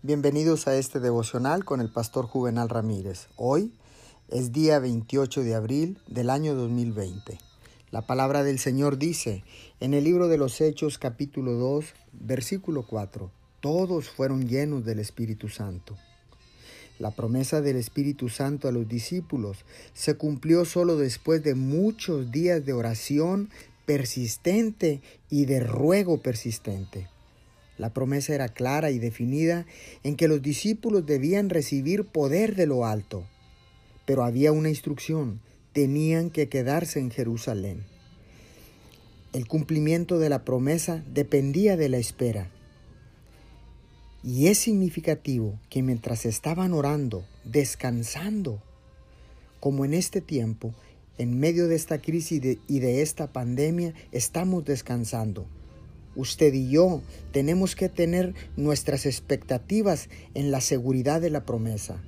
Bienvenidos a este devocional con el pastor Juvenal Ramírez. Hoy es día 28 de abril del año 2020. La palabra del Señor dice en el libro de los Hechos capítulo 2 versículo 4, todos fueron llenos del Espíritu Santo. La promesa del Espíritu Santo a los discípulos se cumplió solo después de muchos días de oración persistente y de ruego persistente. La promesa era clara y definida en que los discípulos debían recibir poder de lo alto. Pero había una instrucción, tenían que quedarse en Jerusalén. El cumplimiento de la promesa dependía de la espera. Y es significativo que mientras estaban orando, descansando, como en este tiempo, en medio de esta crisis y de, esta pandemia, estamos descansando usted y yo tenemos que tener nuestras expectativas en la seguridad de la promesa.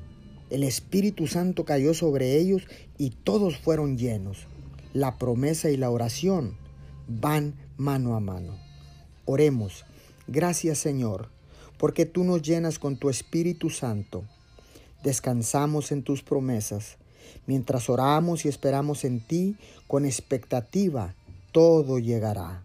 El Espíritu Santo cayó sobre ellos y todos fueron llenos. La promesa y la oración van mano a mano. Oremos. Gracias Señor, porque tú nos llenas con tu Espíritu Santo. Descansamos en tus promesas. Mientras oramos y esperamos en ti, con expectativa, todo llegará.